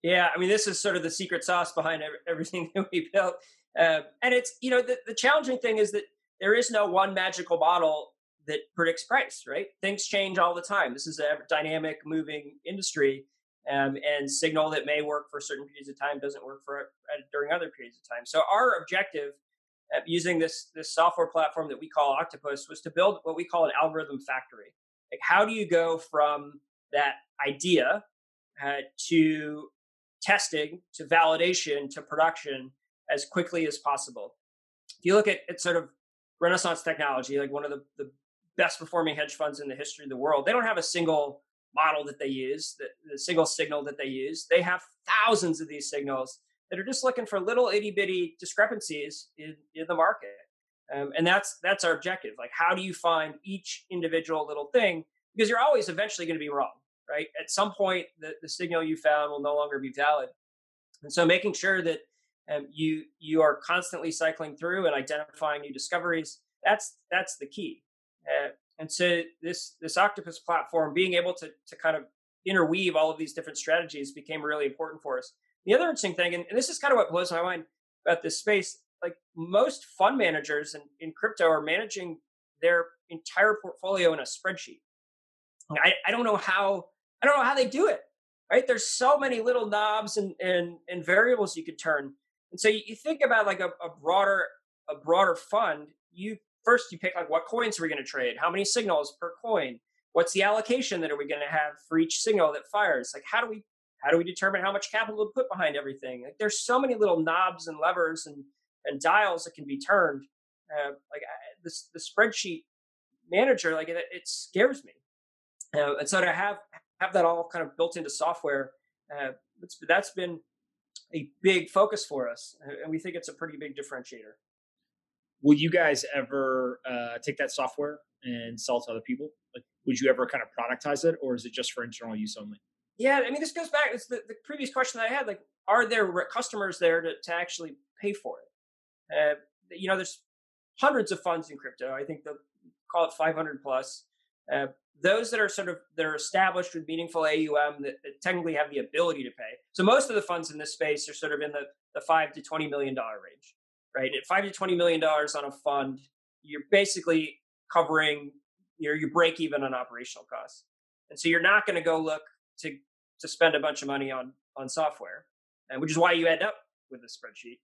Yeah, I mean, this is sort of the secret sauce behind everything that we built. Uh, and it's, you know, the, the challenging thing is that there is no one magical model that predicts price, right? Things change all the time. This is a dynamic, moving industry. Um, and signal that may work for certain periods of time doesn't work for uh, during other periods of time. So our objective using this this software platform that we call Octopus was to build what we call an algorithm factory. Like, how do you go from that idea uh, to testing to validation to production as quickly as possible? If you look at, at sort of Renaissance technology, like one of the, the best performing hedge funds in the history of the world, they don't have a single model that they use, the, the single signal that they use. They have thousands of these signals that are just looking for little itty bitty discrepancies in, in the market. Um, and that's that's our objective. Like, how do you find each individual little thing? Because you're always eventually going to be wrong, right? At some point, the, the signal you found will no longer be valid. And so, making sure that um, you you are constantly cycling through and identifying new discoveries that's that's the key. Uh, and so, this this Octopus platform, being able to to kind of interweave all of these different strategies, became really important for us. The other interesting thing, and, and this is kind of what blows my mind about this space, like most fund managers in, in crypto are managing their entire portfolio in a spreadsheet. I, I don't know how I don't know how they do it. Right? There's so many little knobs and and, and variables you could turn. And so you, think about like a, a broader a broader fund. You first you pick like what coins are we going to trade? How many signals per coin? What's the allocation that are we going to have for each signal that fires? Like how do we how do we determine how much capital to put behind everything? Like there's so many little knobs and levers and, and dials that can be turned. Uh, like I, this, the spreadsheet manager, like it, it scares me. Uh, and so to have have that all kind of built into software, uh, that's been a big focus for us, and we think it's a pretty big differentiator. Will you guys ever uh, take that software and sell to other people? Like, would you ever kind of productize it, or is it just for internal use only? Yeah, I mean, this goes back. It's the, the previous question that I had. Like, are there customers there to, to actually pay for it? Uh, you know, there's hundreds of funds in crypto. I think they'll call it 500 plus. Uh, those that are sort of that are established with meaningful AUM that, that, technically have the ability to pay. So most of the funds in this space are sort of in the, the five to twenty million dollar range, right? At five to twenty million dollars on a fund, you're basically covering your your break even on operational costs, and so you're not going to go look to to spend a bunch of money on on software, and which is why you end up with a spreadsheet.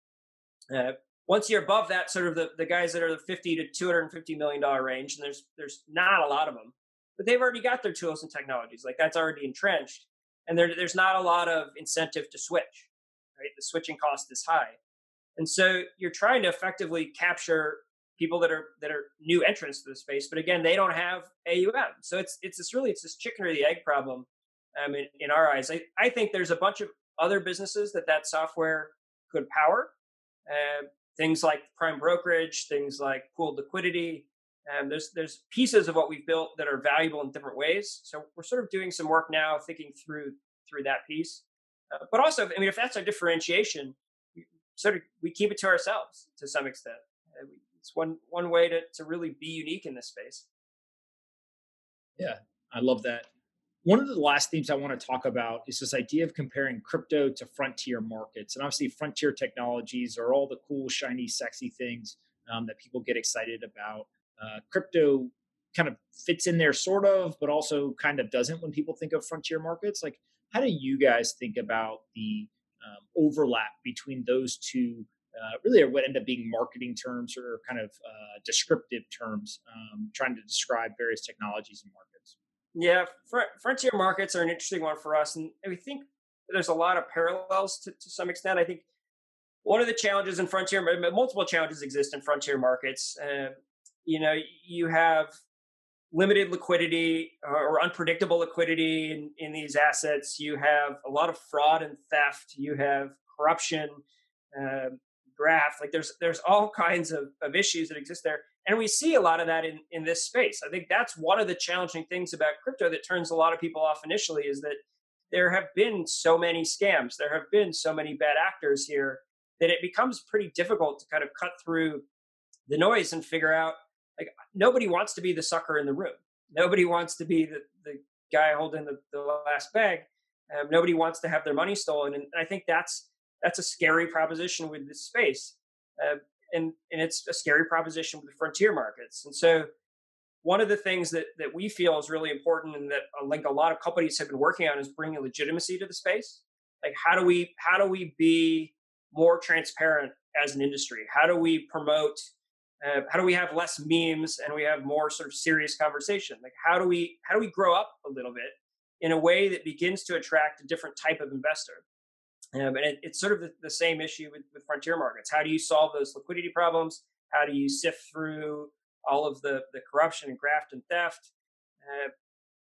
Uh, once you're above that, sort of the, the guys that are the 50 to 250 million dollar range, and there's there's not a lot of them, but they've already got their tools and technologies. Like that's already entrenched, and there, there's not a lot of incentive to switch. Right, the switching cost is high, and so you're trying to effectively capture people that are that are new entrants to the space, but again, they don't have AUM. So it's it's this really it's this chicken or the egg problem um, in, in our eyes. I, I think there's a bunch of other businesses that that software could power. Uh, things like prime brokerage, things like pooled liquidity. Um, there's there's pieces of what we've built that are valuable in different ways. So we're sort of doing some work now, thinking through through that piece. Uh, but also, I mean, if that's our differentiation, sort of we keep it to ourselves to some extent. Uh, it's one one way to to really be unique in this space. Yeah, I love that. One of the last themes I want to talk about is this idea of comparing crypto to frontier markets. And obviously, frontier technologies are all the cool, shiny, sexy things um, that people get excited about. Uh, crypto kind of fits in there, sort of, but also kind of doesn't when people think of frontier markets. Like, how do you guys think about the um, overlap between those two? Uh, really, are what end up being marketing terms or kind of uh, descriptive terms, um, trying to describe various technologies and markets. Yeah, fr- frontier markets are an interesting one for us, and we think there's a lot of parallels to, to some extent. I think one of the challenges in frontier, multiple challenges exist in frontier markets. Uh, you know, you have limited liquidity or unpredictable liquidity in, in these assets. You have a lot of fraud and theft. You have corruption, uh, graft. Like there's there's all kinds of, of issues that exist there, and we see a lot of that in in this space. I think that's one of the challenging things about crypto that turns a lot of people off initially is that there have been so many scams. There have been so many bad actors here that it becomes pretty difficult to kind of cut through the noise and figure out like nobody wants to be the sucker in the room. Nobody wants to be the, the guy holding the, the last bag. Um, nobody wants to have their money stolen, and I think that's that's a scary proposition with this space, uh, and and it's a scary proposition with the frontier markets. And so, one of the things that that we feel is really important, and that uh, like a lot of companies have been working on, is bringing legitimacy to the space. Like how do we how do we be more transparent as an industry? How do we promote uh, how do we have less memes and we have more sort of serious conversation? Like how do we how do we grow up a little bit in a way that begins to attract a different type of investor? Um, and it, it's sort of the, the same issue with, with, frontier markets. How do you solve those liquidity problems? How do you sift through all of the, the corruption and graft and theft? Uh,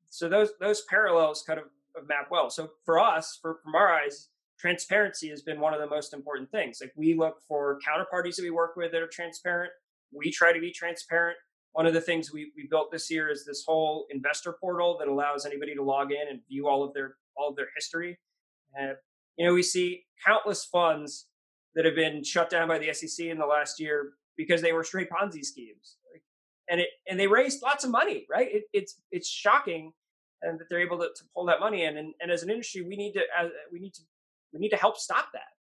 so those those parallels kind of, of map well. So for us for, from our eyes transparency has been one of the most important things. Like we look for counterparties that we work with that are transparent we try to be transparent. One of the things we, we built this year is this whole investor portal that allows anybody to log in and view all of their all of their history. Uh, you know, we see countless funds that have been shut down by the SEC in the last year because they were straight Ponzi schemes, and it and they raised lots of money. Right? It, it's it's shocking, and that they're able to, to pull that money in. And, and as an industry, we need to uh, we need to we need to help stop that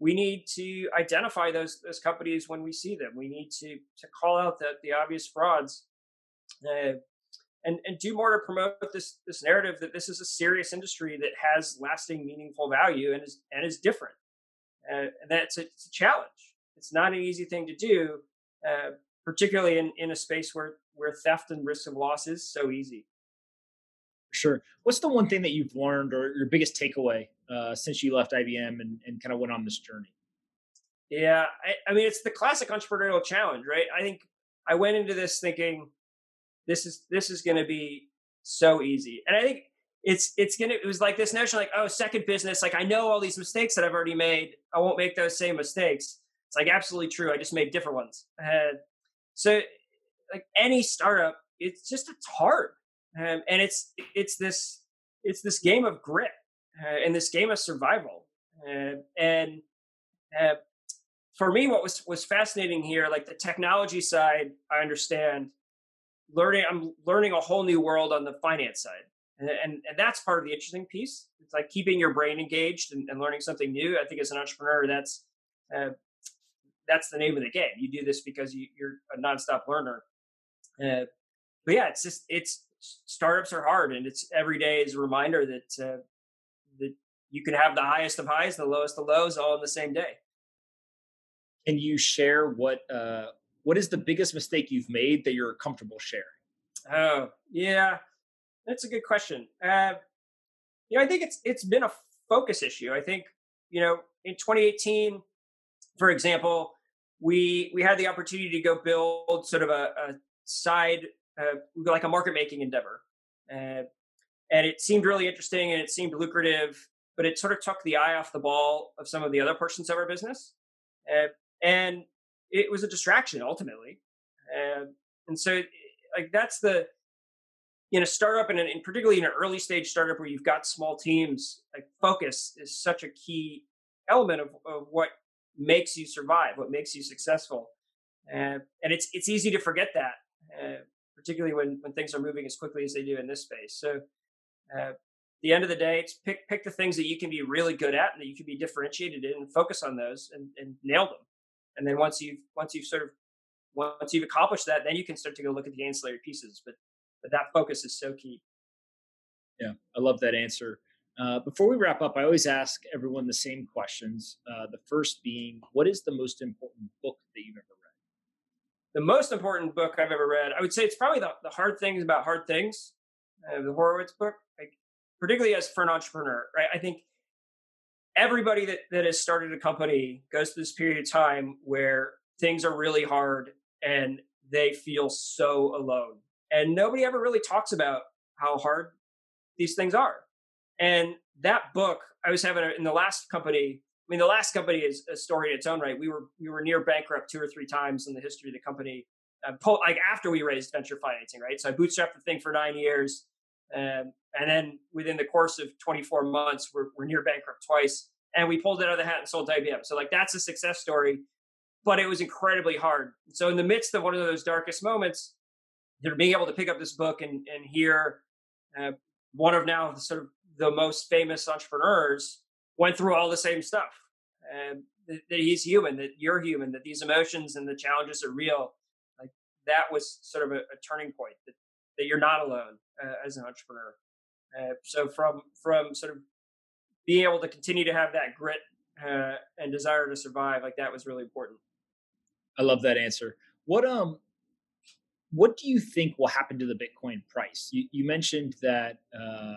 we need to identify those those companies when we see them. We need to to call out the the obvious frauds, uh, and and do more to promote this this narrative that this is a serious industry that has lasting, meaningful value and is and is different. Uh, and that's a, it's a challenge. It's not an easy thing to do, uh, particularly in in a space where where theft and risk of loss is so easy. Sure. What's the one thing that you've learned or your biggest takeaway uh, since you left IBM and, and kind of went on this journey? Yeah, I, I, mean, it's the classic entrepreneurial challenge, right? I think I went into this thinking this is this is going to be so easy, and I think it's it's gonna. It was like this notion, like, oh, second business. Like I know all these mistakes that I've already made. I won't make those same mistakes. It's like absolutely true. I just made different ones. And so, like any startup, it's just it's hard, um, and it's it's this it's this game of grit uh, in this game of survival. Uh, and uh, for me, what was was fascinating here, like the technology side, I understand. Learning, I'm learning a whole new world on the finance side, and and, and that's part of the interesting piece. It's like keeping your brain engaged and, and learning something new. I think as an entrepreneur, that's uh, that's the name of the game. You do this because you, are a nonstop learner. Uh, but yeah, it's just it's startups are hard, and it's every day is a reminder that uh, that you can have the highest of highs, the lowest of lows, all in the same day. Can you share what uh, what is the biggest mistake you've made that you're comfortable sharing? Oh yeah, that's a good question. Uh, you know, I think it's it's been a focus issue. I think you know in 2018, for example, we we had the opportunity to go build sort of a, a side uh, like a market making endeavor. Uh, and it seemed really interesting and it seemed lucrative, but it sort of took the eye off the ball of some of the other portions of our business. Uh, and it was a distraction ultimately. Uh, and so, like, that's the, in a startup and, in, particularly in an early stage startup where you've got small teams, like focus is such a key element of, of what makes you survive, what makes you successful. uh, and it's it's easy to forget that, uh, particularly when when things are moving as quickly as they do in this space. So, uh, the end of the day, it's pick pick the things that you can be really good at and that you can be differentiated in, and focus on those and, and nail them. And then once you've once you've sort of once you've accomplished that, then you can start to go look at the ancillary pieces. But but that focus is so key. Yeah, I love that answer. Uh, before we wrap up, I always ask everyone the same questions. Uh, the first being, what is the most important book that you've ever? The most important book I've ever read, I would say it's probably the, the Hard Things About Hard Things, uh, the Horowitz book, like, particularly as for an entrepreneur, right? I think everybody that, that has started a company goes through this period of time where things are really hard and they feel so alone. And nobody ever really talks about how hard these things are. And that book, I was having a, in the last company. I mean, the last company is a story in its own right. We were we were near bankrupt two or three times in the history of the company. Uh, po- like after we raised venture financing, right? So I bootstrapped the thing for nine years, um, and then within the course of 24 months, we're, we're near bankrupt twice, and we pulled it out of the hat and sold to IBM. So like that's a success story, but it was incredibly hard. So in the midst of one of those darkest moments, they're being able to pick up this book and and hear uh, one of now the sort of the most famous entrepreneurs went through all the same stuff. And that, that he's human, that you're human, that these emotions and the challenges are real. Like that was sort of a, a turning point that, that you're not alone uh, as an entrepreneur. Uh, so from from sort of being able to continue to have that grit uh, and desire to survive, like that was really important. I love that answer. What um, what do you think will happen to the Bitcoin price? You, you mentioned that uh,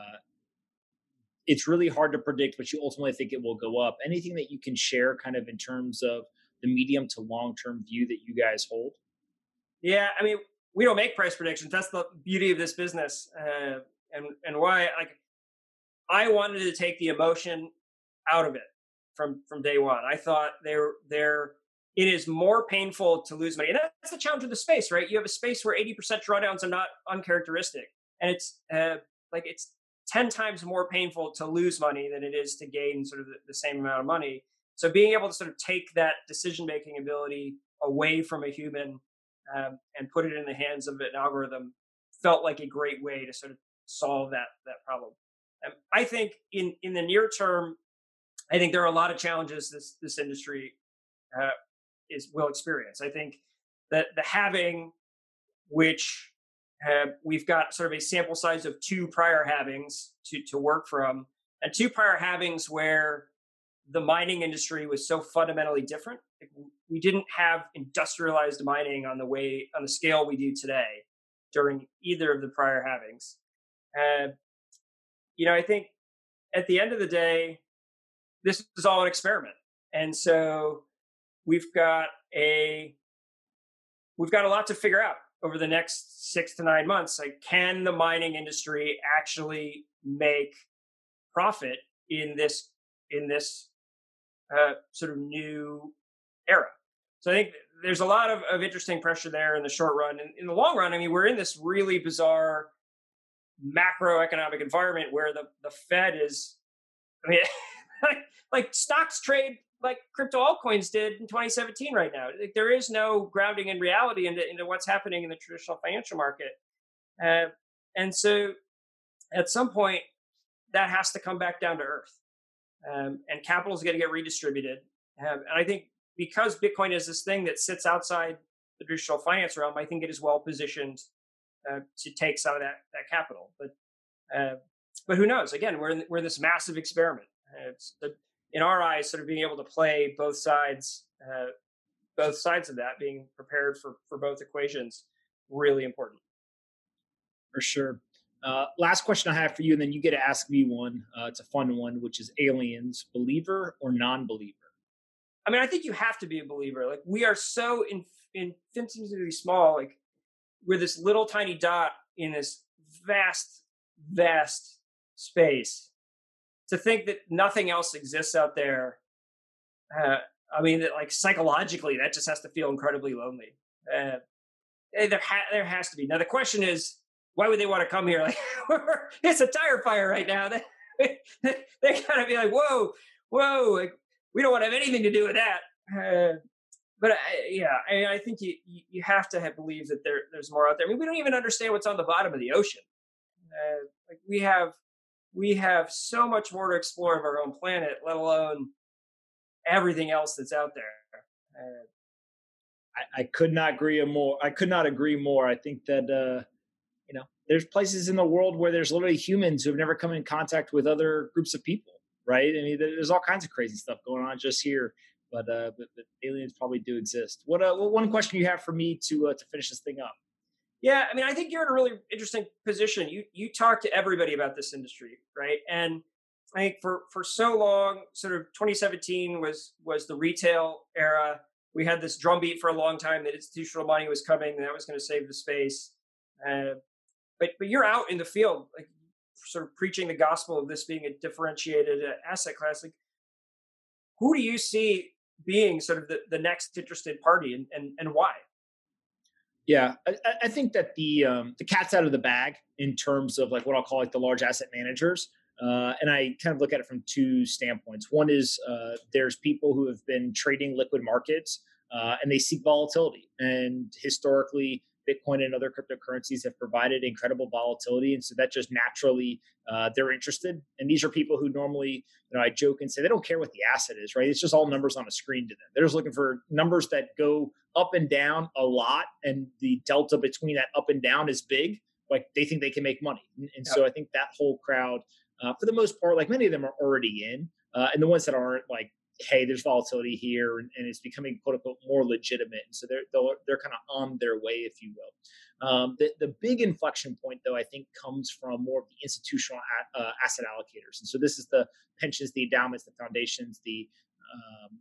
it's really hard to predict, but you ultimately think it will go up. Anything that you can share, kind of in terms of the medium to long term view that you guys hold? Yeah, I mean, we don't make price predictions. That's the beauty of this business, uh, and and why like I wanted to take the emotion out of it from from day one. I thought there there it is more painful to lose money, and that's the challenge of the space, right? You have a space where eighty percent drawdowns are not uncharacteristic, and it's uh, like it's 10 times more painful to lose money than it is to gain sort of the, the same amount of money. So being able to sort of take that decision making ability away from a human um, and put it in the hands of an algorithm felt like a great way to sort of solve that that problem. Um, I think in in the near term, I think there are a lot of challenges this this industry uh, is will experience. I think that the halving, which we've got sort of a sample size of two prior halvings to, to work from, and two prior halvings where the mining industry was so fundamentally different. We didn't have industrialized mining on the way on the scale we do today during either of the prior halvings. Uh, you know, I think at the end of the day, this is all an experiment, and so we've got a we've got a lot to figure out over the next six to nine months like can the mining industry actually make profit in this in this uh, sort of new era? So i think there's a lot of, of interesting pressure there in the short run. And in the long run i mean we're in this really bizarre macroeconomic environment where the, the fed is i mean like, like stocks trade like crypto altcoins did in 2017 right now. Like, there is no grounding in reality into, into what's happening in the traditional financial market. Uh, and so at some point, that has to come back down to earth. Um, and capital is going to get redistributed. Um, and I think because Bitcoin is this thing that sits outside the traditional finance realm, I think it is well positioned uh, to take some of that, that capital. But uh, but who knows? Again, we're in, we're in this massive experiment. Uh, the, in our eyes, sort of being able to play both sides, uh, both sides of that, being prepared for for both equations, really important. For sure. Uh, last question I have for you, and then you get to ask me one. Uh, it's a fun one, which is aliens, believer or non-believer? I mean, I think you have to be a believer. Like we are so in, infinitesimally small. Like we're this little tiny dot in this vast, vast space to think that nothing else exists out there uh, i mean that like psychologically that just has to feel incredibly lonely. Uh, eh, there, ha- there has to be. Now the question is why would they want to come here? Like it's a tire fire right now. They, they gotta be like whoa whoa like, we don't want to have anything to do with that. Uh, but I, yeah, I, I think you you have to have, believe that there there's more out there. I mean, we don't even understand what's on the bottom of the ocean. Uh, like we have we have so much more to explore of our own planet, let alone everything else that's out there. Uh, I, I, could not agree more. I could not agree more. I think that uh, you know, there's places in the world where there's literally humans who have never come in contact with other groups of people, right? I mean, there's all kinds of crazy stuff going on just here, but uh, but, but aliens probably do exist. What uh, one question you have for me to uh, to finish this thing up? Yeah, I mean, I think you're in a really interesting position. You you talk to everybody about this industry, right? And I think for for so long, sort of 2017 was was the retail era. We had this drumbeat for a long time that institutional money was coming, and that was going to save the space. Uh, but but you're out in the field, like sort of preaching the gospel of this being a differentiated uh, asset class. Like, who do you see being sort of the, the next interested party, and and, and why? Yeah, I, I think that the um, the cat's out of the bag in terms of like what I'll call like the large asset managers. Uh, and I kind of look at it from two standpoints. One is uh, there's people who have been trading liquid markets uh, and they seek volatility. And historically, Bitcoin and other cryptocurrencies have provided incredible volatility, and so that just naturally uh, they're interested. And these are people who normally, you know, I joke and say they don't care what the asset is, right? It's just all numbers on a screen to them. They're just looking for numbers that go up and down a lot, and the delta between that up and down is big. Like they think they can make money, and, and so I think that whole crowd, uh, for the most part, like many of them are already in, uh, and the ones that aren't, like hey, there's volatility here, and, and, it's becoming quote unquote more legitimate. And so they're they're, kind of on their way, if you will. Um, the the big inflection point, though, I think comes from more of the institutional uh, asset allocators. And so this is the pensions, the endowments, the foundations, the um,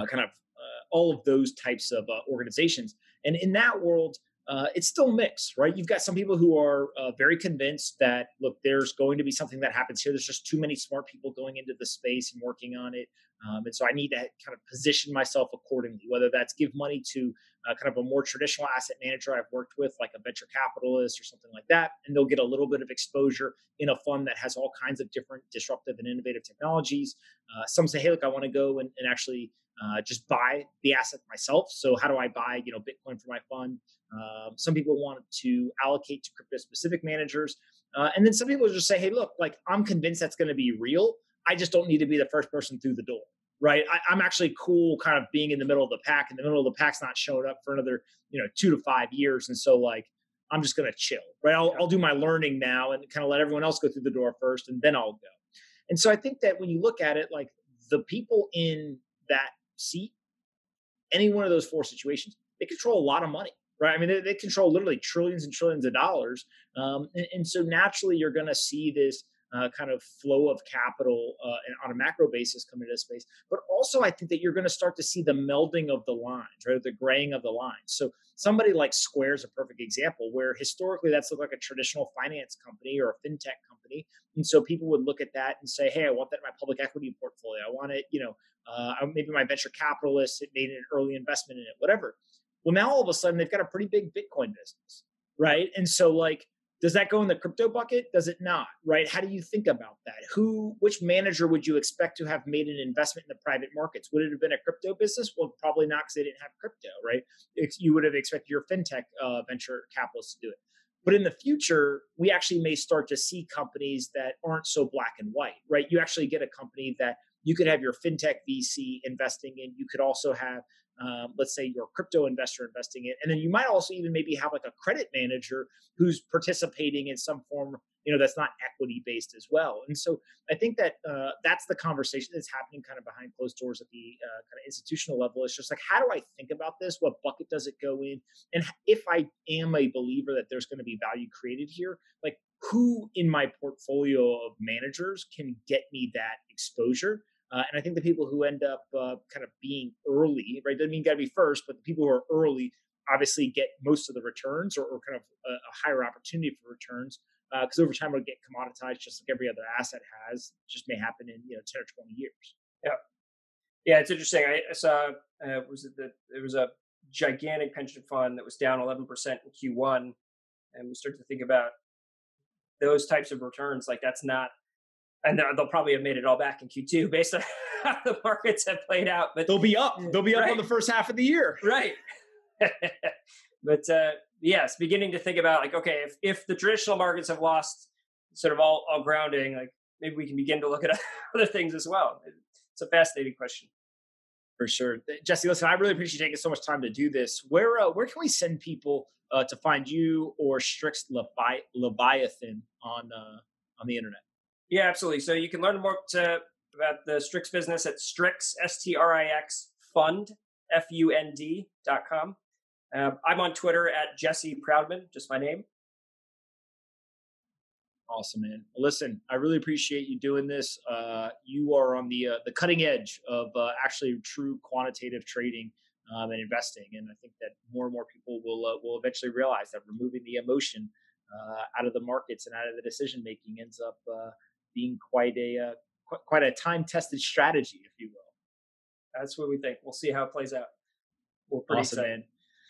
uh, kind of uh, all of those types of uh, organizations. And in that world, uh, it's still mixed, right? You've got some people who are uh, very convinced that look, there's going to be something that happens here. There's just too many smart people going into the space and working on it, um, and so I need to kind of position myself accordingly. Whether that's give money to uh, kind of a more traditional asset manager I've worked with, like a venture capitalist or something like that, and they'll get a little bit of exposure in a fund that has all kinds of different disruptive and innovative technologies. Uh, some say, hey, look, I want to go and, and actually uh, just buy the asset myself. So how do I buy, you know, Bitcoin for my fund? Um, some people want to allocate to crypto specific managers. Uh, and then some people just say, hey, look, like I'm convinced that's going to be real. I just don't need to be the first person through the door. Right. I, am actually cool kind of being in the middle of the pack and the middle of the pack's not showing up for another, you know, two to five years. And so like, I'm just going to chill, right? I'll, I'll do my learning now and kind of let everyone else go through the door first and then I'll go. And so I think that when you look at it, like the people in that seat, any one of those four situations, they control a lot of money right? I mean, they, they control literally trillions and trillions of dollars. Um, and, and, so naturally, you're going to see this uh, kind of flow of capital uh, on a macro basis come into this space. But also, I think that you're going to start to see the melding of the lines, right? The graying of the lines. So somebody like Square is a perfect example where historically that's looked like a traditional finance company or a fintech company. And so people would look at that and say, hey, I want that in my public equity portfolio. I want it, you know, uh, maybe my venture capitalist made an early investment in it, whatever. Well, now all of a sudden they've got a pretty big Bitcoin business, right? And so, like, does that go in the crypto bucket? Does it not? Right? How do you think about that? Who, which manager would you expect to have made an investment in the private markets? Would it have been a crypto business? Well, probably not because they didn't have crypto, right? You would have expected your fintech uh, venture capitalists to do it. But in the future, we actually may start to see companies that aren't so black and white, right? You actually get a company that you could have your fintech VC investing in. You could also have um, let's say you're a crypto investor investing in, and then you might also even maybe have like a credit manager who's participating in some form, you know, that's not equity based as well. And so I think that uh, that's the conversation that's happening kind of behind closed doors at the uh, kind of institutional level. It's just like, how do I think about this? What bucket does it go in? And if I am a believer that there's going to be value created here, like who in my portfolio of managers can get me that exposure? Uh, and I think the people who end up uh, kind of being early, right, doesn't mean you got to be first, but the people who are early obviously get most of the returns or, or kind of a, a, higher opportunity for returns because uh, over time it'll get commoditized just like every other asset has. It just may happen in you know ten or twenty years. Yeah, yeah, it's interesting. I saw uh, was it that there was a gigantic pension fund that was down eleven percent in Q1, and we start to think about those types of returns. Like that's not and they'll probably have made it all back in Q2 based on how the markets have played out. But they'll be up. They'll be up right. on the first half of the year. Right. but uh, yes, beginning to think about like, okay, if if the traditional markets have lost sort of all, all grounding, like maybe we can begin to look at other things as well. It's a fascinating question. For sure, Jesse. Listen, I really appreciate you taking so much time to do this. Where uh, where can we send people uh, to find you or Strix Levi- Leviathan on uh, on the internet? Yeah, absolutely. So you can learn more to, about the Strix business at Strix S T R I X Fund F U N D dot com. Um, I'm on Twitter at Jesse Proudman, just my name. Awesome, man. Listen, I really appreciate you doing this. Uh, you are on the uh, the cutting edge of uh, actually true quantitative trading um, and investing, and I think that more and more people will uh, will eventually realize that removing the emotion uh, out of the markets and out of the decision making ends up uh, being quite a uh, qu- quite a time tested strategy, if you will. That's what we think. We'll see how it plays out. We're pretty awesome, excited.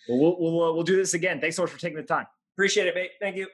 Well, we'll we'll, uh, we'll do this again. Thanks so much for taking the time. Appreciate it, mate. Thank you.